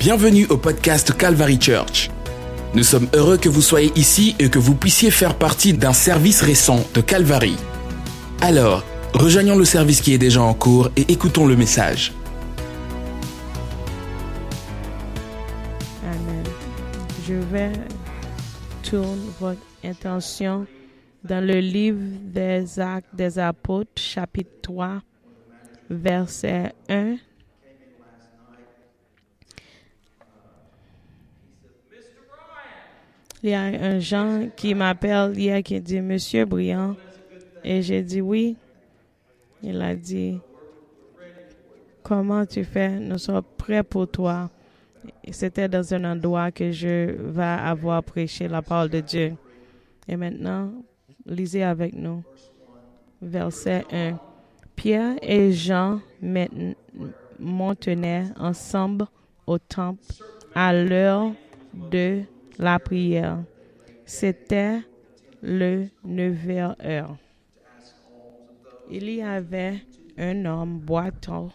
Bienvenue au podcast Calvary Church. Nous sommes heureux que vous soyez ici et que vous puissiez faire partie d'un service récent de Calvary. Alors, rejoignons le service qui est déjà en cours et écoutons le message. Amen. Je vais tourner votre intention dans le livre des Actes des Apôtres, chapitre 3, verset 1. Il y a un gens qui m'appelle hier qui dit Monsieur Briand. Et j'ai dit oui. Il a dit Comment tu fais? Nous sommes prêts pour toi. C'était dans un endroit que je vais avoir prêché la parole de Dieu. Et maintenant, lisez avec nous. Verset 1. Pierre et Jean men- montenaient ensemble au temple à l'heure de la prière. C'était le 9 heure. Il y avait un homme boiteux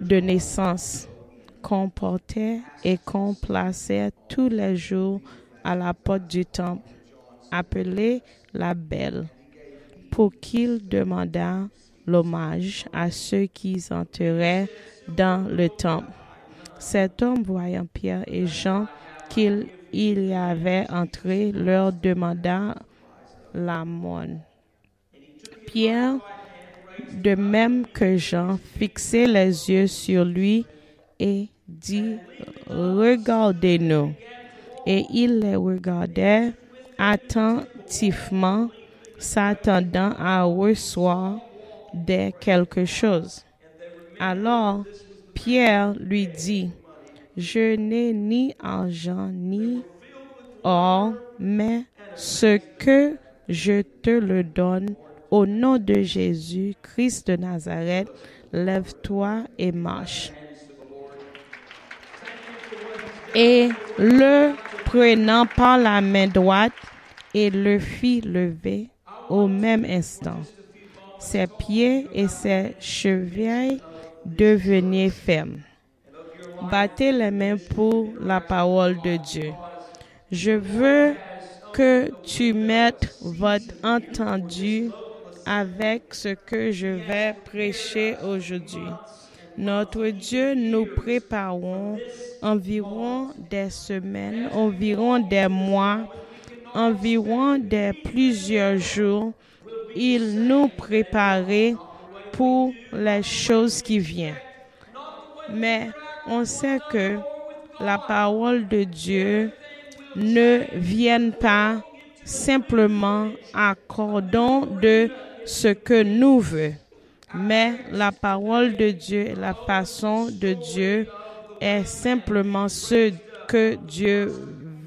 de naissance qu'on portait et qu'on plaçait tous les jours à la porte du temple, appelé la Belle, pour qu'il demandât l'hommage à ceux qui entraient dans le temple. Cet homme, voyant Pierre et Jean qu'il il y avait entré, leur demanda la monnaie. Pierre, de même que Jean, fixait les yeux sur lui et dit, Regardez-nous. Et il les regardait attentivement, s'attendant à recevoir de quelque chose. Alors Pierre lui dit, Je n'ai ni argent ni or, mais ce que je te le donne au nom de Jésus, Christ de Nazareth, lève-toi et marche. Et le prenant par la main droite et le fit lever au même instant. Ses pieds et ses chevilles devenaient fermes. Battez les mains pour la parole de Dieu. Je veux que tu mettes votre entendu avec ce que je vais prêcher aujourd'hui. Notre Dieu, nous préparons environ des semaines, environ des mois, environ des plusieurs jours. Il nous préparait pour les choses qui viennent. Mais on sait que la parole de Dieu ne vient pas simplement à cordon de ce que nous veut, mais la parole de Dieu, la façon de Dieu est simplement ce que Dieu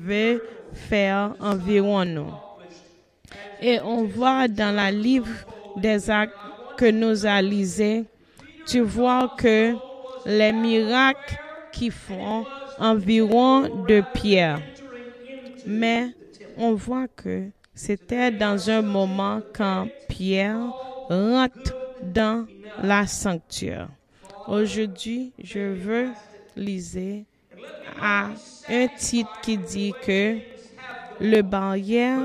veut faire environ nous. Et on voit dans la livre des actes que nous a lisé, tu vois que les miracles qui font environ de Pierre. Mais on voit que c'était dans un moment quand Pierre rentre dans la sanctuaire. Aujourd'hui, je veux liser à un titre qui dit que le barrière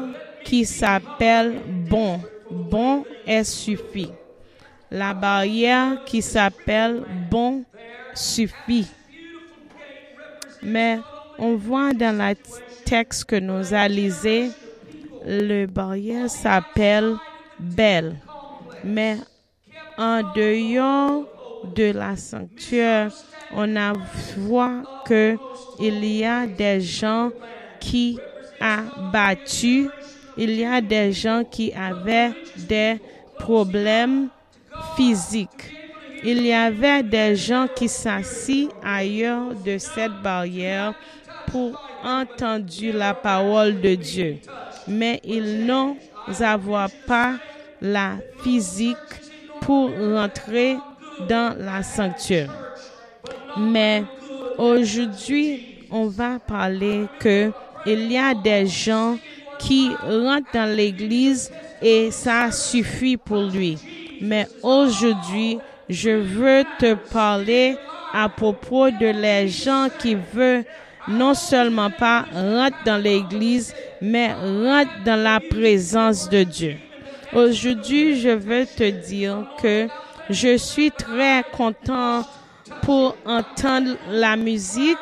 qui s'appelle bon, bon est suffit. La barrière qui s'appelle bon suffit. Mais on voit dans la texte que nous a lisé, le barrière s'appelle belle. Mais en dehors de la sanctuaire, on a voit que il y a des gens qui a battu, il y a des gens qui avaient des problèmes physiques. Il y avait des gens qui s'assit ailleurs de cette barrière pour entendre la parole de Dieu. Mais ils n'ont pas la physique pour rentrer dans la sanctuaire. Mais aujourd'hui, on va parler que il y a des gens qui rentrent dans l'église et ça suffit pour lui. Mais aujourd'hui, je veux te parler à propos de les gens qui veulent non seulement pas rentrer dans l'église, mais rentrer dans la présence de Dieu. Aujourd'hui, je veux te dire que je suis très content pour entendre la musique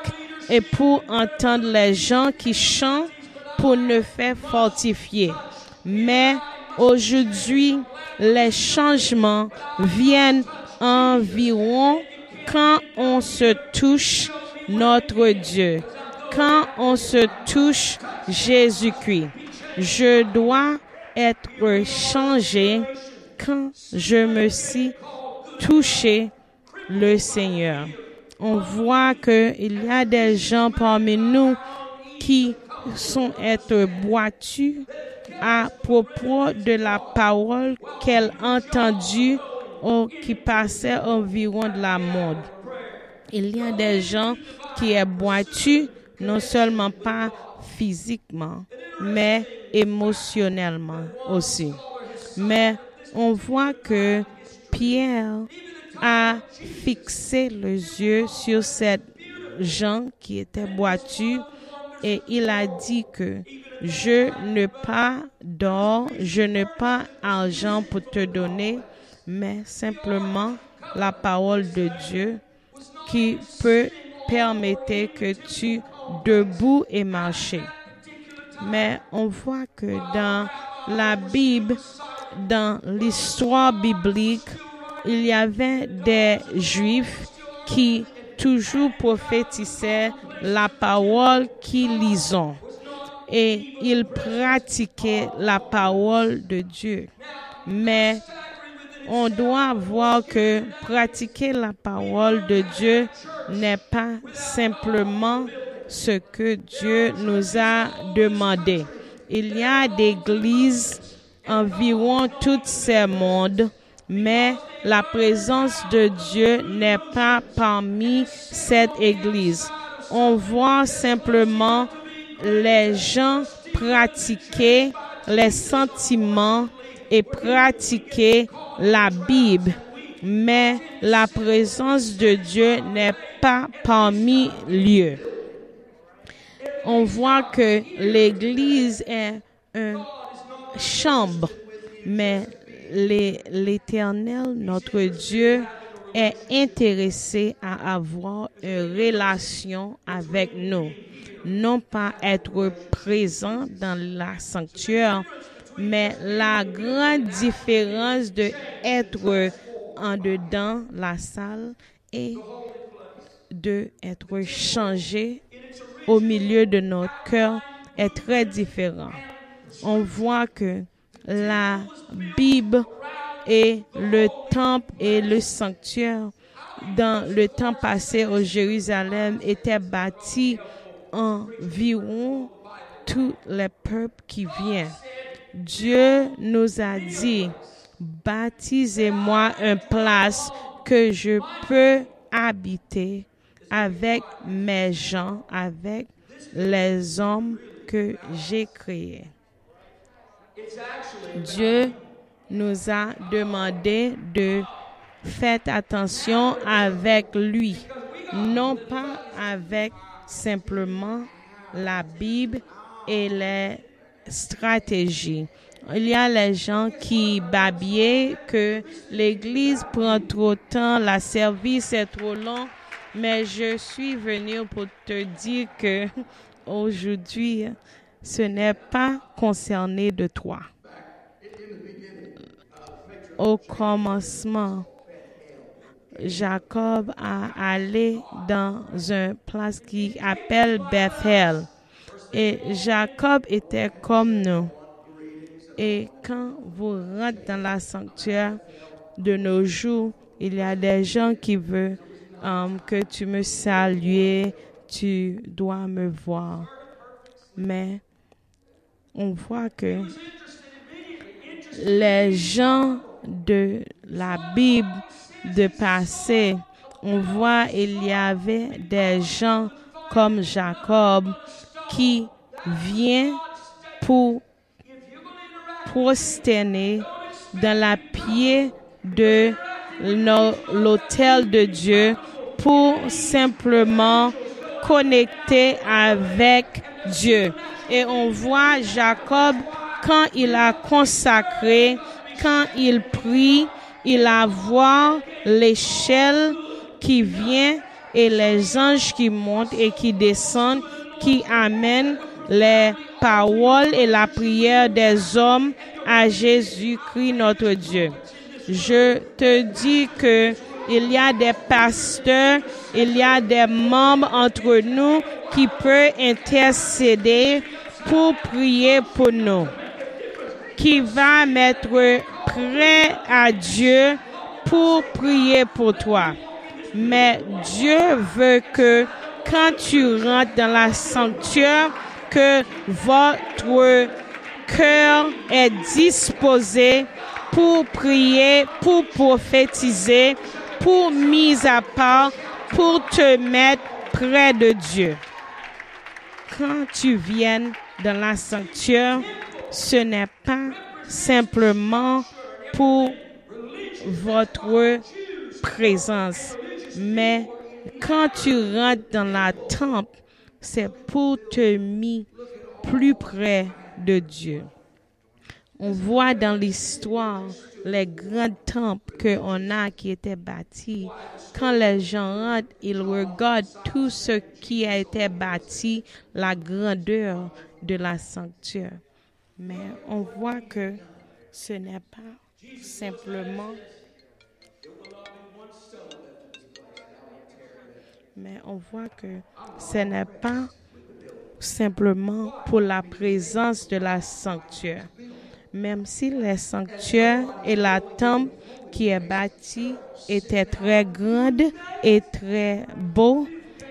et pour entendre les gens qui chantent pour nous faire fortifier. Mais aujourd'hui, les changements viennent environ quand on se touche notre Dieu, quand on se touche Jésus-Christ. Je dois être changé quand je me suis touché le Seigneur. On voit qu'il y a des gens parmi nous qui sont être boitus à propos de la parole qu'elle entendue ou qui passait environ de la mode. Il y a des gens qui est boitus non seulement pas physiquement, mais émotionnellement aussi. Mais on voit que Pierre a fixé les yeux sur cette gens qui était boitus et il a dit que je n'ai pas d'or, je n'ai pas argent pour te donner, mais simplement la parole de Dieu qui peut permettre que tu debout et marcher. Mais on voit que dans la Bible, dans l'histoire biblique, il y avait des juifs qui toujours prophétisaient la parole qu'ils lisent et ils pratiquaient la parole de Dieu. Mais on doit voir que pratiquer la parole de Dieu n'est pas simplement ce que Dieu nous a demandé. Il y a des églises environ tout ce monde, mais la présence de Dieu n'est pas parmi cette église. On voit simplement les gens pratiquer les sentiments et pratiquer la Bible, mais la présence de Dieu n'est pas parmi lieux. On voit que l'église est une chambre, mais l'Éternel, notre Dieu, est intéressé à avoir une relation avec nous. Non pas être présent dans la sanctuaire, mais la grande différence de être en dedans la salle et de être changé au milieu de notre cœur est très différent. On voit que la Bible et le temple et le sanctuaire dans le temps passé au Jérusalem étaient bâtis environ tous les peuples qui viennent. Dieu nous a dit, baptisez-moi une place que je peux habiter avec mes gens, avec les hommes que j'ai créés. Dieu nous a demandé de faire attention avec lui, non pas avec simplement la Bible et les stratégies. Il y a les gens qui babillaient que l'église prend trop de temps, la service est trop long, mais je suis venu pour te dire que aujourd'hui, ce n'est pas concerné de toi. Au commencement, Jacob a allé dans une place qui appelle Bethel. Et Jacob était comme nous. Et quand vous rentrez dans la sanctuaire de nos jours, il y a des gens qui veulent um, que tu me salues, tu dois me voir. Mais on voit que les gens de la Bible de passé, on voit il y avait des gens comme Jacob qui vient pour prosterner dans la pied de l'autel de Dieu pour simplement connecter avec Dieu. Et on voit Jacob quand il a consacré, quand il prie, il a voir l'échelle qui vient et les anges qui montent et qui descendent, qui amènent les paroles et la prière des hommes à Jésus-Christ notre Dieu. Je te dis que il y a des pasteurs, il y a des membres entre nous qui peuvent intercéder pour prier pour nous, qui va mettre prêt à Dieu pour prier pour toi. Mais Dieu veut que quand tu rentres dans la sanctuaire, que votre cœur est disposé pour prier, pour prophétiser, pour mise à part, pour te mettre près de Dieu. Quand tu viens dans la sanctuaire, ce n'est pas simplement pour votre présence, mais quand tu rentres dans la temple, c'est pour te mettre plus près de Dieu. On voit dans l'histoire les grands temples qu'on a qui étaient bâtis. Quand les gens rentrent, ils regardent tout ce qui a été bâti, la grandeur de la sanctuaire. Mais on voit que ce n'est pas simplement mais on voit que ce n'est pas simplement pour la présence de la sanctuaire. Même si le sanctuaire et la temple qui est bâtie étaient très grande et très beau,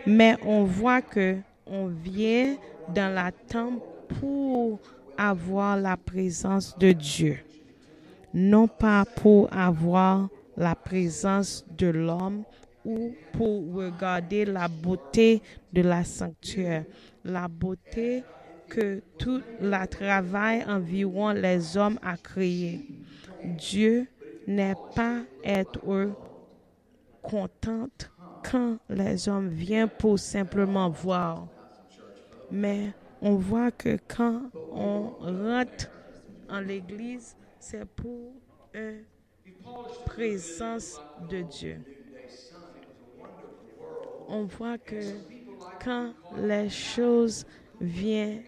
mais on voit que on vient dans la temple pour avoir la présence de Dieu, non pas pour avoir la présence de l'homme ou pour regarder la beauté de la sanctuaire, la beauté que tout le travail environ les hommes a créé. Dieu n'est pas être content quand les hommes viennent pour simplement voir. Mais on voit que quand on rentre en l'église, c'est pour une présence de Dieu on voit que quand les choses viennent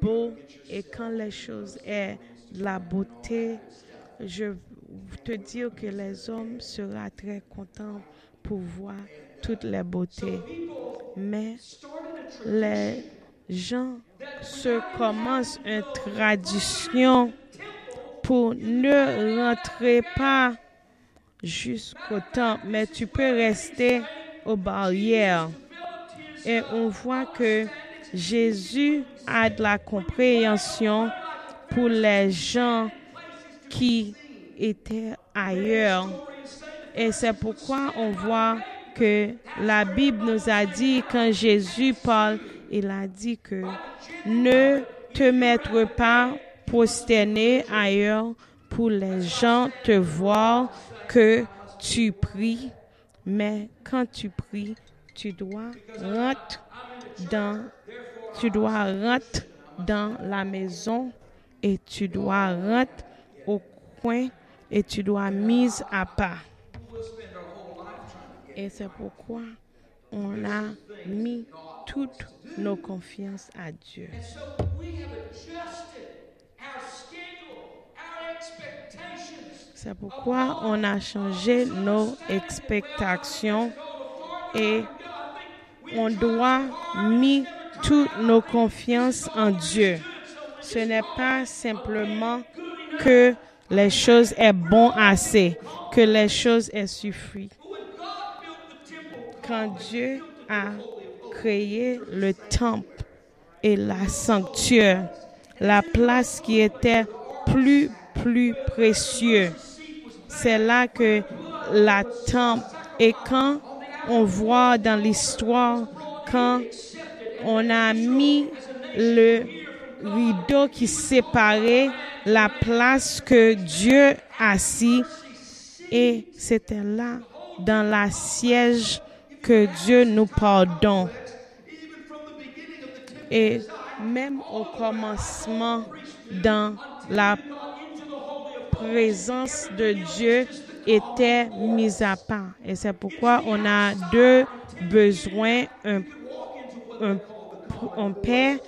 beau et quand les choses est la beauté, je te dis que les hommes seront très contents pour voir toutes les beautés. Mais les gens se commencent une tradition pour ne rentrer pas jusqu'au temps, mais tu peux rester aux barrières. Et on voit que Jésus a de la compréhension pour les gens qui étaient ailleurs. Et c'est pourquoi on voit que la Bible nous a dit, quand Jésus parle, il a dit que ne te mettre pas prosterné ailleurs pour les gens te voir que tu pries mais quand tu pries, tu dois rentrer dans, tu dois rentrer dans la maison et tu dois rentrer au coin et tu dois mise à part. Et c'est pourquoi on a mis toutes nos confiances à Dieu. C'est pourquoi on a changé nos expectations et on doit mettre toutes nos confiances en Dieu. Ce n'est pas simplement que les choses est bon assez, que les choses est suffit. Quand Dieu a créé le temple et la sanctuaire, la place qui était plus plus précieux c'est là que la temple et quand on voit dans l'histoire, quand on a mis le rideau qui séparait la place que Dieu assis et c'était là dans la siège que Dieu nous pardonne. Et même au commencement, dans la présence de Dieu était mise à part. Et c'est pourquoi on a deux besoins, un, un, un Père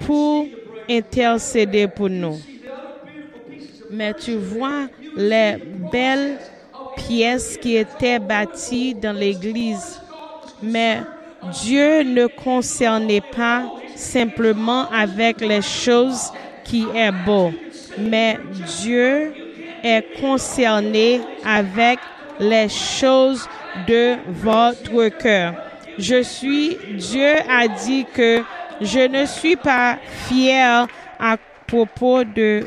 pour intercéder pour nous. Mais tu vois les belles pièces qui étaient bâties dans l'église. Mais Dieu ne concernait pas simplement avec les choses qui est beau, mais Dieu est concerné avec les choses de votre cœur. Je suis, Dieu a dit que je ne suis pas fier à propos de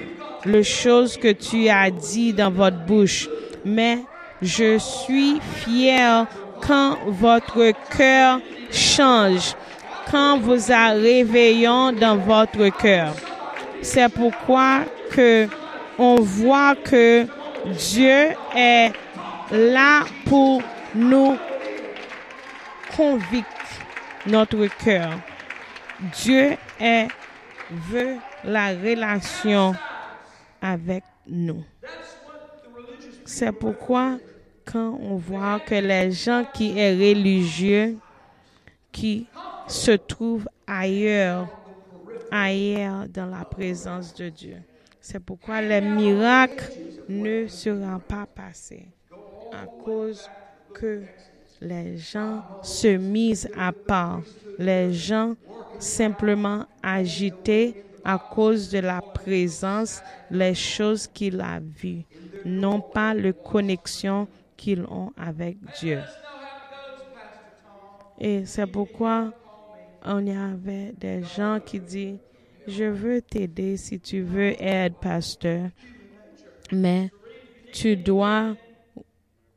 les choses que tu as dit dans votre bouche, mais je suis fier quand votre cœur change, quand vous a dans votre cœur. C'est pourquoi que on voit que Dieu est là pour nous convaincre notre cœur. Dieu veut la relation avec nous. C'est pourquoi quand on voit que les gens qui sont religieux, qui se trouvent ailleurs, ailleurs dans la présence de Dieu. C'est pourquoi les miracles ne seront pas passés à cause que les gens se misent à part, les gens simplement agités à cause de la présence, les choses qu'il a vues, non pas la connexion qu'ils ont avec Dieu. Et c'est pourquoi on y avait des gens qui disent, je veux t'aider si tu veux aide, pasteur, mais tu dois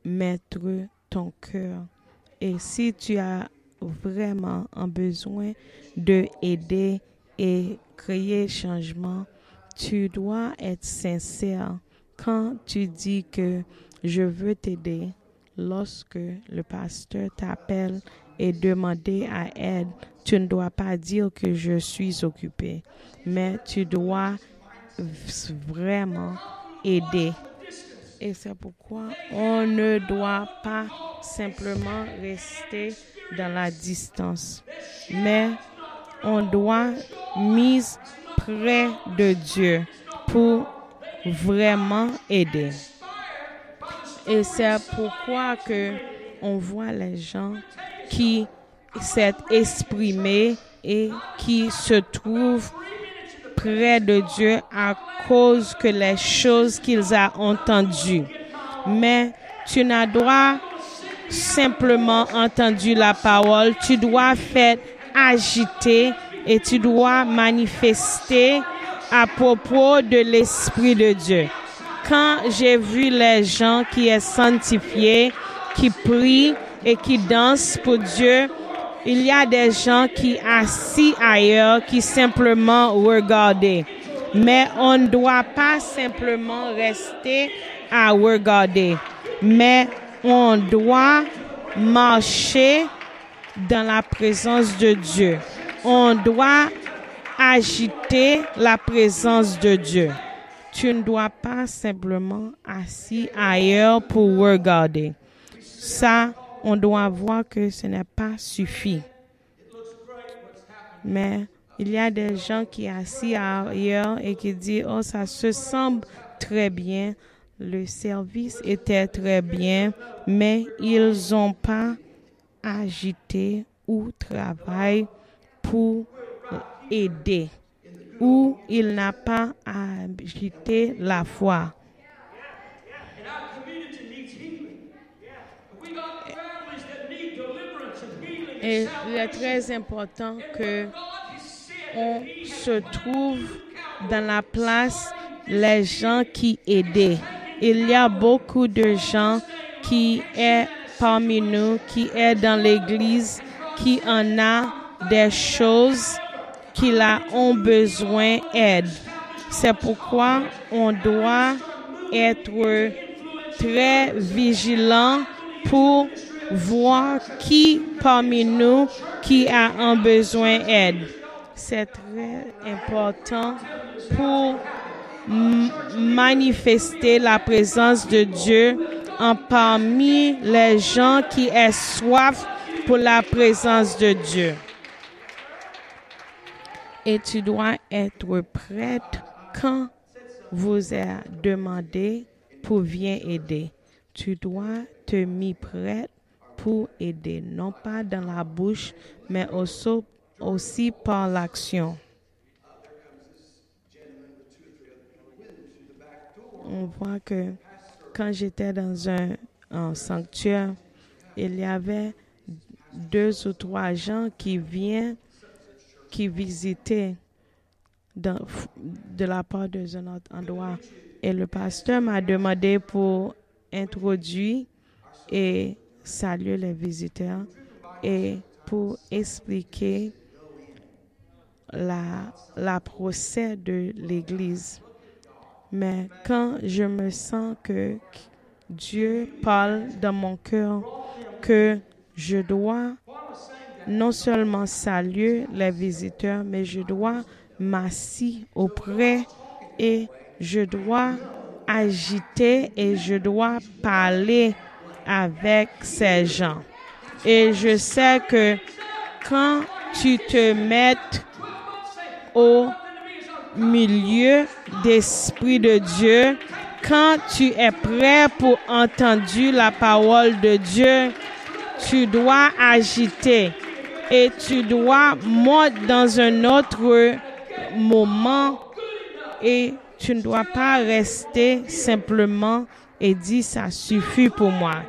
mettre ton cœur. Et si tu as vraiment un besoin de aider et créer changement, tu dois être sincère quand tu dis que je veux t'aider. Lorsque le pasteur t'appelle et demander à aide, tu ne dois pas dire que je suis occupé, mais tu dois vraiment aider. Et c'est pourquoi on ne doit pas simplement rester dans la distance, mais on doit mise près de Dieu pour vraiment aider. Et c'est pourquoi que on voit les gens qui s'est exprimé et qui se trouvent près de Dieu à cause que les choses qu'ils ont entendues. Mais tu n'as droit simplement entendu la parole, tu dois faire agiter et tu dois manifester à propos de l'Esprit de Dieu. Quand j'ai vu les gens qui est sanctifiés, qui prient et qui dansent pour Dieu, il y a des gens qui assis ailleurs qui simplement regardaient. Mais on ne doit pas simplement rester à regarder, mais on doit marcher dans la présence de Dieu. On doit agiter la présence de Dieu. Tu ne dois pas simplement assis ailleurs pour regarder. Ça, on doit voir que ce n'est pas suffi. Mais il y a des gens qui assis ailleurs et qui disent, oh, ça se semble très bien. Le service était très bien, mais ils n'ont pas agité ou travaillé pour aider ou il n'a pas agité la foi. Et il est très important que on se trouve dans la place les gens qui aident. Il y a beaucoup de gens qui est parmi nous, qui est dans l'église, qui en a des choses qu'il a ont besoin d'aide. C'est pourquoi on doit être très vigilant pour voir qui parmi nous qui a un besoin d'aide. C'est très important pour manifester la présence de Dieu en parmi les gens qui ont soif pour la présence de Dieu. Et tu dois être prête quand vous êtes demandé pour venir aider. Tu dois te mis prête pour aider, non pas dans la bouche, mais aussi, par l'action. On voit que quand j'étais dans un, sanctuaire, il y avait deux ou trois gens qui viennent, qui visitaient dans, de la part de un autre endroit. Et le pasteur m'a demandé pour introduire et saluer les visiteurs et pour expliquer la, la procès de l'Église. Mais quand je me sens que Dieu parle dans mon cœur, que je dois non seulement saluer les visiteurs, mais je dois m'assis auprès et je dois agiter et je dois parler avec ces gens. Et je sais que quand tu te mets au milieu d'Esprit de Dieu, quand tu es prêt pour entendre la parole de Dieu, tu dois agiter et tu dois monter dans un autre moment et tu ne dois pas rester simplement et dire ça suffit pour moi.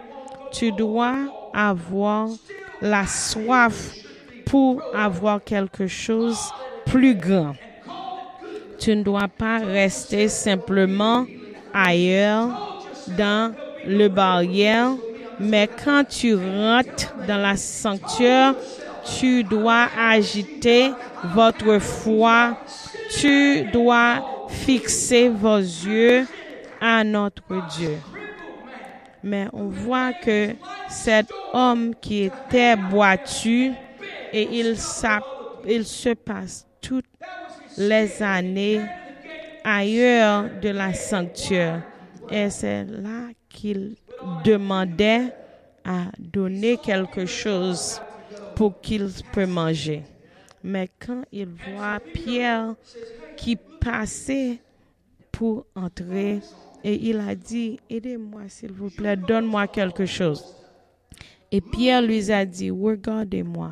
Tu dois avoir la soif pour avoir quelque chose plus grand. Tu ne dois pas rester simplement ailleurs dans le barrière, mais quand tu rentres dans la sanctuaire, tu dois agiter votre foi, tu dois fixer vos yeux à notre Dieu. Mais on voit que cet homme qui était boiteux et il, il se passe toutes les années ailleurs de la sanctuaire. Et c'est là qu'il demandait à donner quelque chose pour qu'il puisse manger. Mais quand il voit Pierre qui passait pour entrer, et il a dit, aidez-moi s'il vous plaît, donne-moi quelque chose. Et Pierre lui a dit, regardez-moi.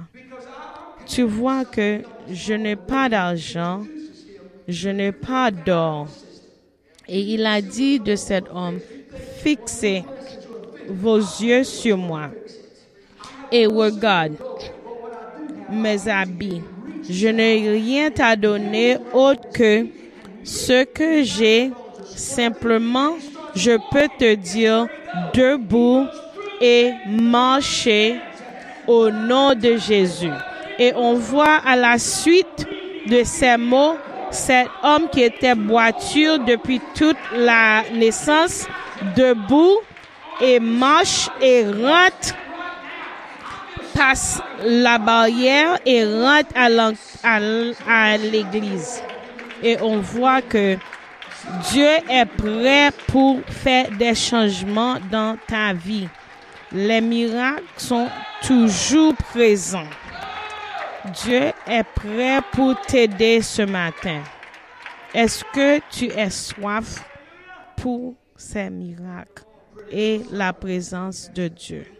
Tu vois que je n'ai pas d'argent, je n'ai pas d'or. Et il a dit de cet homme, fixez vos yeux sur moi et regarde mes habits. Je n'ai rien à donner autre que ce que j'ai. Simplement, je peux te dire debout et marcher au nom de Jésus. Et on voit à la suite de ces mots cet homme qui était boiture depuis toute la naissance, debout et marche et rentre, passe la barrière et rentre à l'église. Et on voit que Dieu est prêt pour faire des changements dans ta vie. Les miracles sont toujours présents. Dieu est prêt pour t'aider ce matin. Est-ce que tu es soif pour ces miracles et la présence de Dieu?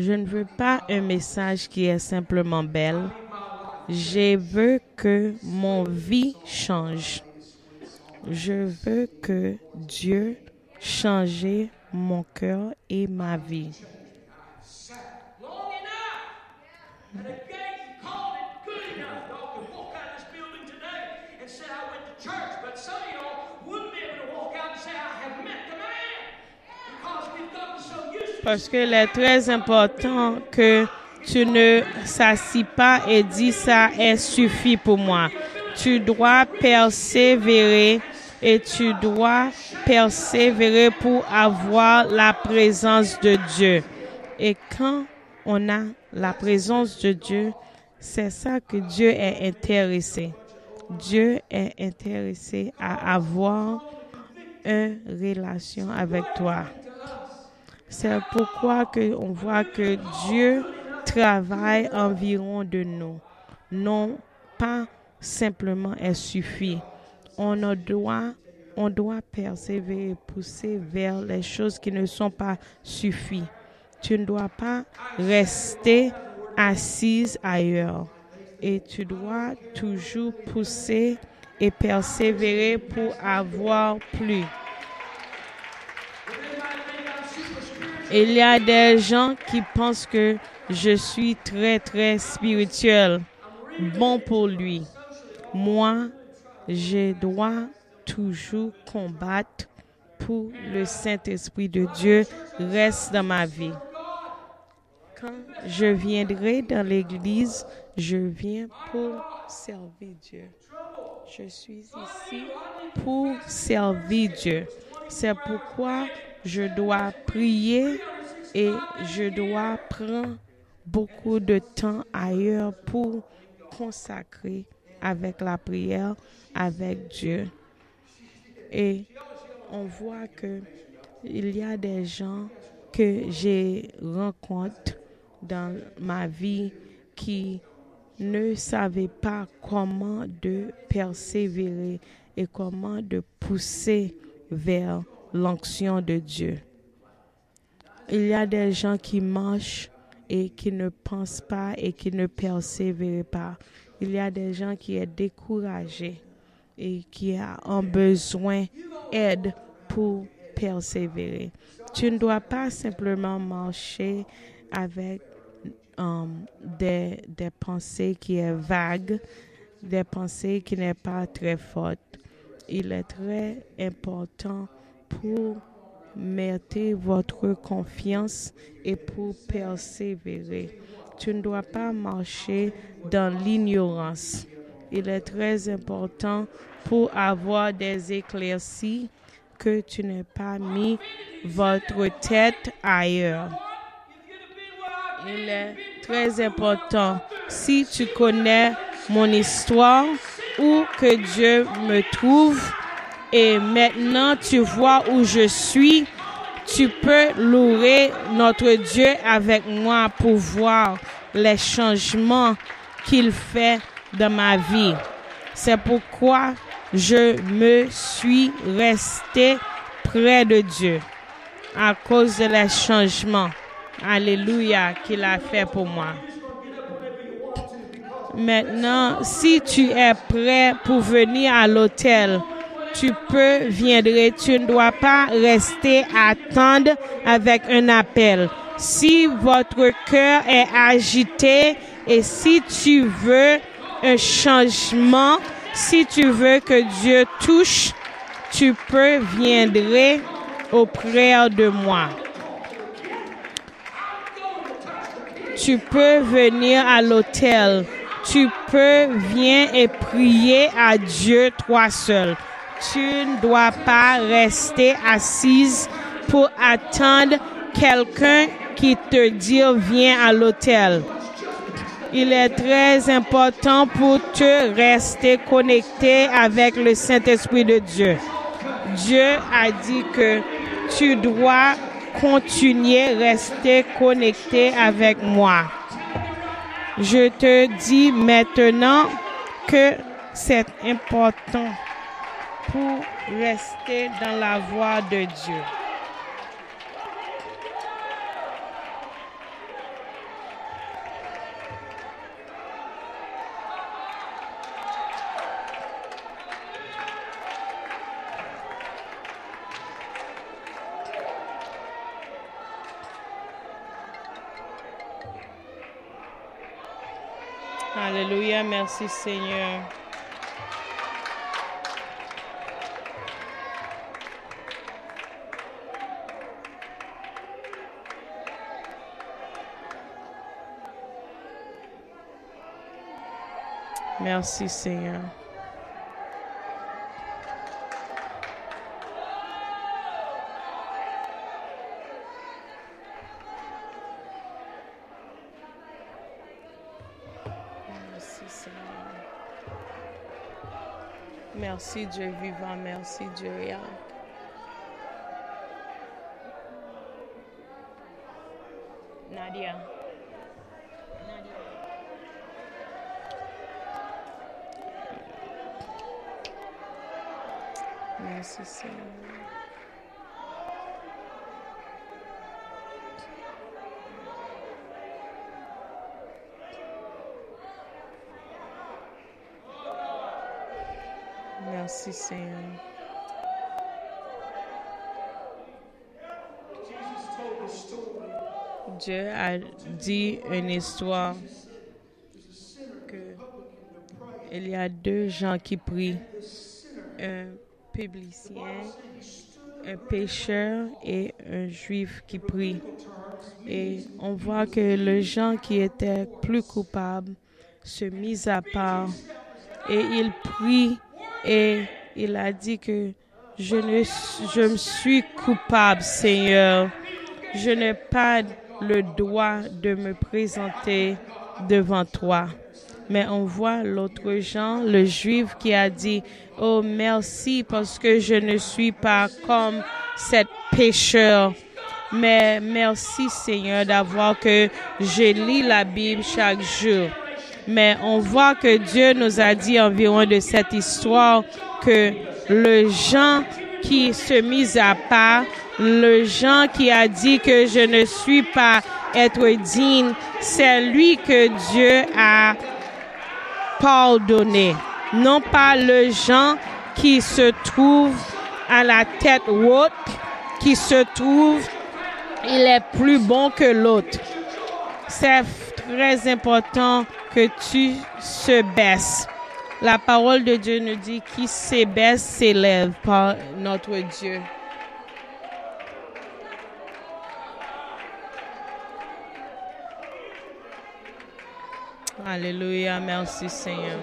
Je ne veux pas un message qui est simplement belle. Je veux que mon vie change. Je veux que Dieu change mon cœur et ma vie. Parce qu'il est très important que tu ne s'assis pas et dis ça est suffit pour moi. Tu dois persévérer et tu dois persévérer pour avoir la présence de Dieu. Et quand on a la présence de Dieu, c'est ça que Dieu est intéressé. Dieu est intéressé à avoir une relation avec toi. C'est pourquoi on voit que Dieu travaille environ de nous. Non pas simplement elle suffit. On doit, on doit persévérer, pousser vers les choses qui ne sont pas suffisantes. Tu ne dois pas rester assise ailleurs et tu dois toujours pousser et persévérer pour avoir plus. Il y a des gens qui pensent que je suis très très spirituel, bon pour lui. Moi, je dois toujours combattre pour le Saint-Esprit de Dieu reste dans ma vie. Quand je viendrai dans l'église, je viens pour servir Dieu. Je suis ici pour servir Dieu. C'est pourquoi je dois prier et je dois prendre beaucoup de temps ailleurs pour consacrer avec la prière, avec Dieu. Et on voit que il y a des gens que j'ai rencontrés dans ma vie qui ne savaient pas comment de persévérer et comment de pousser vers l'onction de Dieu. Il y a des gens qui marchent et qui ne pensent pas et qui ne persévèrent pas. Il y a des gens qui sont découragés et qui ont besoin d'aide pour persévérer. Tu ne dois pas simplement marcher avec um, des, des pensées qui sont vagues, des pensées qui n'est pas très fortes. Il est très important pour mettre votre confiance et pour persévérer. Tu ne dois pas marcher dans l'ignorance. Il est très important pour avoir des éclaircies que tu n'aies pas mis votre tête ailleurs. Il est très important. Si tu connais mon histoire, où que Dieu me trouve, et maintenant tu vois où je suis, tu peux louer notre Dieu avec moi pour voir les changements qu'il fait dans ma vie. C'est pourquoi je me suis resté près de Dieu à cause de les changements. Alléluia qu'il a fait pour moi. Maintenant, si tu es prêt pour venir à l'hôtel, tu peux viendrai. Tu ne dois pas rester à attendre avec un appel. Si votre cœur est agité et si tu veux un changement, si tu veux que Dieu touche, tu peux viendrai auprès de moi. Tu peux venir à l'hôtel. Tu peux venir et prier à Dieu toi seul. Tu ne dois pas rester assise pour attendre quelqu'un qui te dit viens à l'hôtel. Il est très important pour te rester connecté avec le Saint-Esprit de Dieu. Dieu a dit que tu dois continuer à rester connecté avec moi. Je te dis maintenant que c'est important pour rester dans la voie de Dieu. Alléluia, merci Seigneur. Merci Seigneur. Merci Seigneur. Merci Dieu vivant, merci Dieu. Seigneur. Merci Seigneur. Dieu a dit une histoire il y a deux gens qui prient, un publicien, un pécheur et un juif qui prie. Et on voit que le gens qui était plus coupable se mis à part et il prie et il a dit que je me suis coupable, Seigneur. Je n'ai pas le droit de me présenter devant toi. Mais on voit l'autre Jean, le juif, qui a dit, oh merci parce que je ne suis pas comme cette pécheur. Mais merci Seigneur d'avoir que je lis la Bible chaque jour. Mais on voit que Dieu nous a dit environ de cette histoire que le Jean qui se mise à part, le Jean qui a dit que je ne suis pas être digne, c'est lui que Dieu a pardonné. Non pas le Jean qui se trouve à la tête haute, qui se trouve, il est plus bon que l'autre. C'est très important que tu se baisses. La parole de Dieu nous dit qui s'ébaisse s'élève par notre Dieu. Alléluia, merci Seigneur.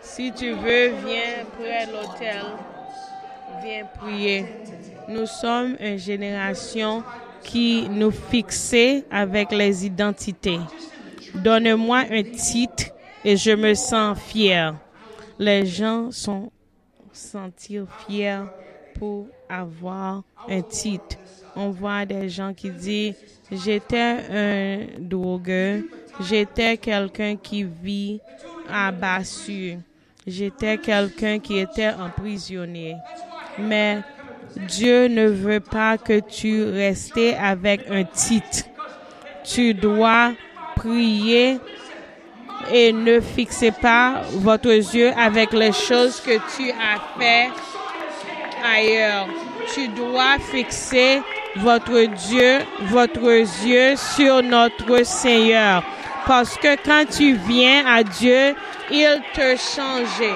Si tu veux, viens près l'autel, viens prier. Nous sommes une génération qui nous fixait avec les identités. Donne-moi un titre et je me sens fier. Les gens sont sentir fiers pour avoir un titre. On voit des gens qui disent j'étais un drogueur, j'étais quelqu'un qui vit à j'étais quelqu'un qui était emprisonné. Mais Dieu ne veut pas que tu restes avec un titre. Tu dois prier et ne fixez pas votre yeux avec les choses que tu as fait ailleurs. Tu dois fixer votre Dieu, votre yeux sur notre Seigneur. Parce que quand tu viens à Dieu, il te change.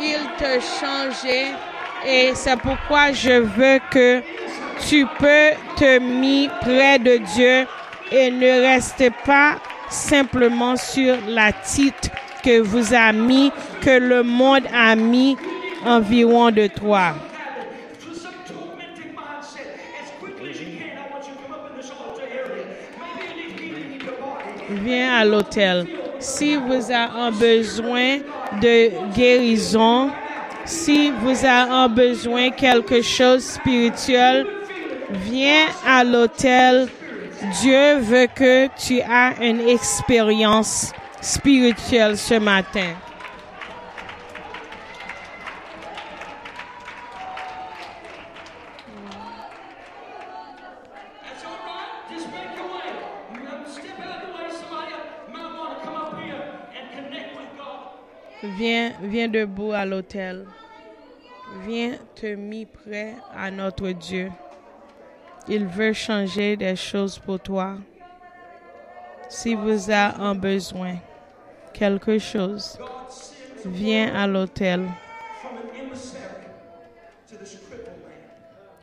Il te change. Et c'est pourquoi je veux que tu peux te mis près de Dieu et ne reste pas simplement sur la titre que vous a mis, que le monde a mis environ de toi. Viens à l'hôtel. Si vous avez besoin de guérison, si vous avez besoin de quelque chose spirituel, viens à l'hôtel. Dieu veut que tu aies une expérience spirituelle ce matin. Viens, viens debout à l'autel. Viens te mis près à notre Dieu. Il veut changer des choses pour toi. Si vous avez un besoin, quelque chose, viens à l'autel.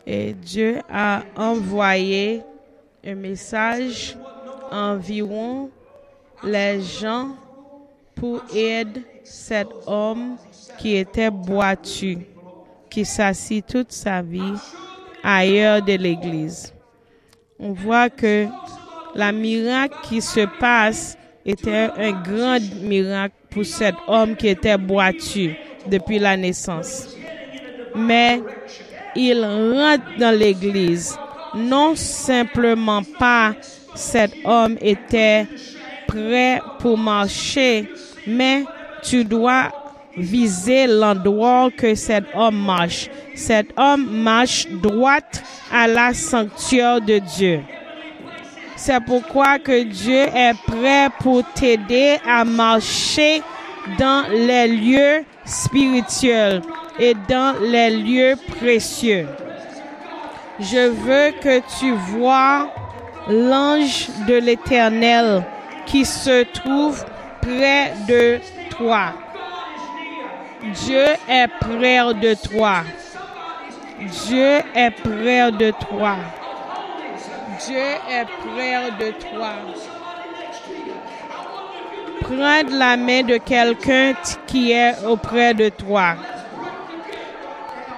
Et Dieu a envoyé un message environ les gens pour aider cet homme qui était boiteux, qui s'assit toute sa vie ailleurs de l'église. On voit que la miracle qui se passe était un grand miracle pour cet homme qui était boiteux depuis la naissance. Mais il rentre dans l'église. Non simplement pas cet homme était prêt pour marcher, mais tu dois viser l'endroit que cet homme marche. Cet homme marche droite à la sanctuaire de Dieu. C'est pourquoi que Dieu est prêt pour t'aider à marcher dans les lieux spirituels et dans les lieux précieux. Je veux que tu vois l'ange de l'Éternel qui se trouve près de Dieu est près de toi. Dieu est près de toi. Dieu est près de toi. Prends la main de quelqu'un qui est auprès de toi.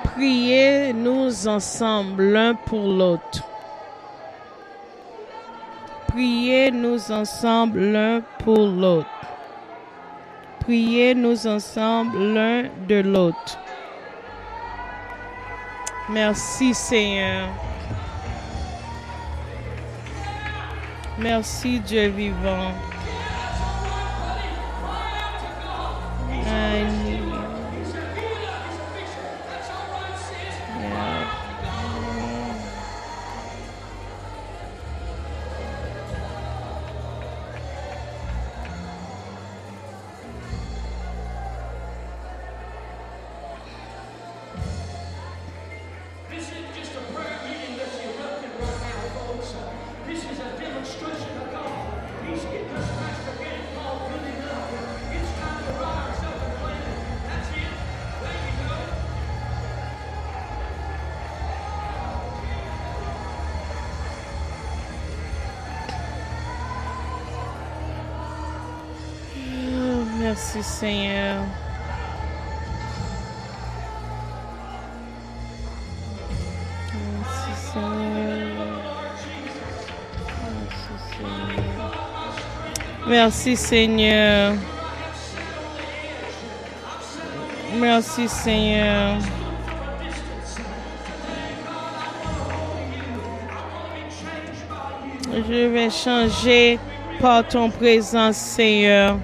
Priez nous ensemble l'un pour l'autre. Priez nous ensemble l'un pour l'autre. Priez nous ensemble l'un de l'autre. Merci Seigneur. Merci Dieu vivant. Alléluia. Merci Seigneur. Merci Seigneur. Merci Seigneur. Merci Seigneur. Je vais changer par ton présence, Seigneur.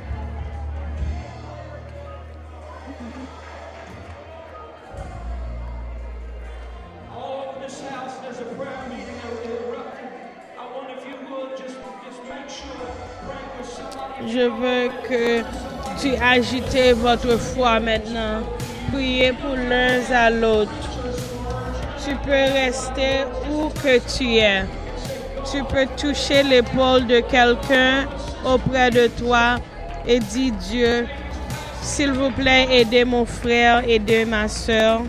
Je veux que tu agites votre foi maintenant. Priez pour l'un à l'autre. Tu peux rester où que tu es. Tu peux toucher l'épaule de quelqu'un auprès de toi et dire Dieu, s'il vous plaît, aidez mon frère, aidez ma soeur.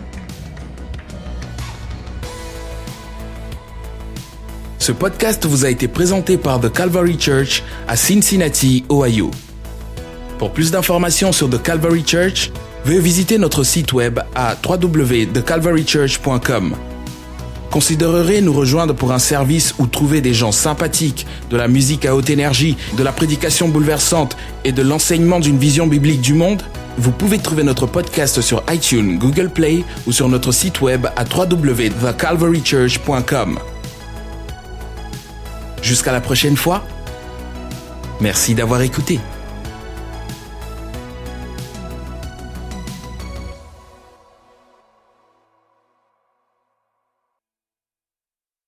Ce podcast vous a été présenté par The Calvary Church à Cincinnati, Ohio. Pour plus d'informations sur The Calvary Church, veuillez visiter notre site web à www.thecalvarychurch.com. Considérerez nous rejoindre pour un service où trouver des gens sympathiques, de la musique à haute énergie, de la prédication bouleversante et de l'enseignement d'une vision biblique du monde? Vous pouvez trouver notre podcast sur iTunes, Google Play ou sur notre site web à www.thecalvarychurch.com. Jusqu'à la prochaine fois. Merci d'avoir écouté.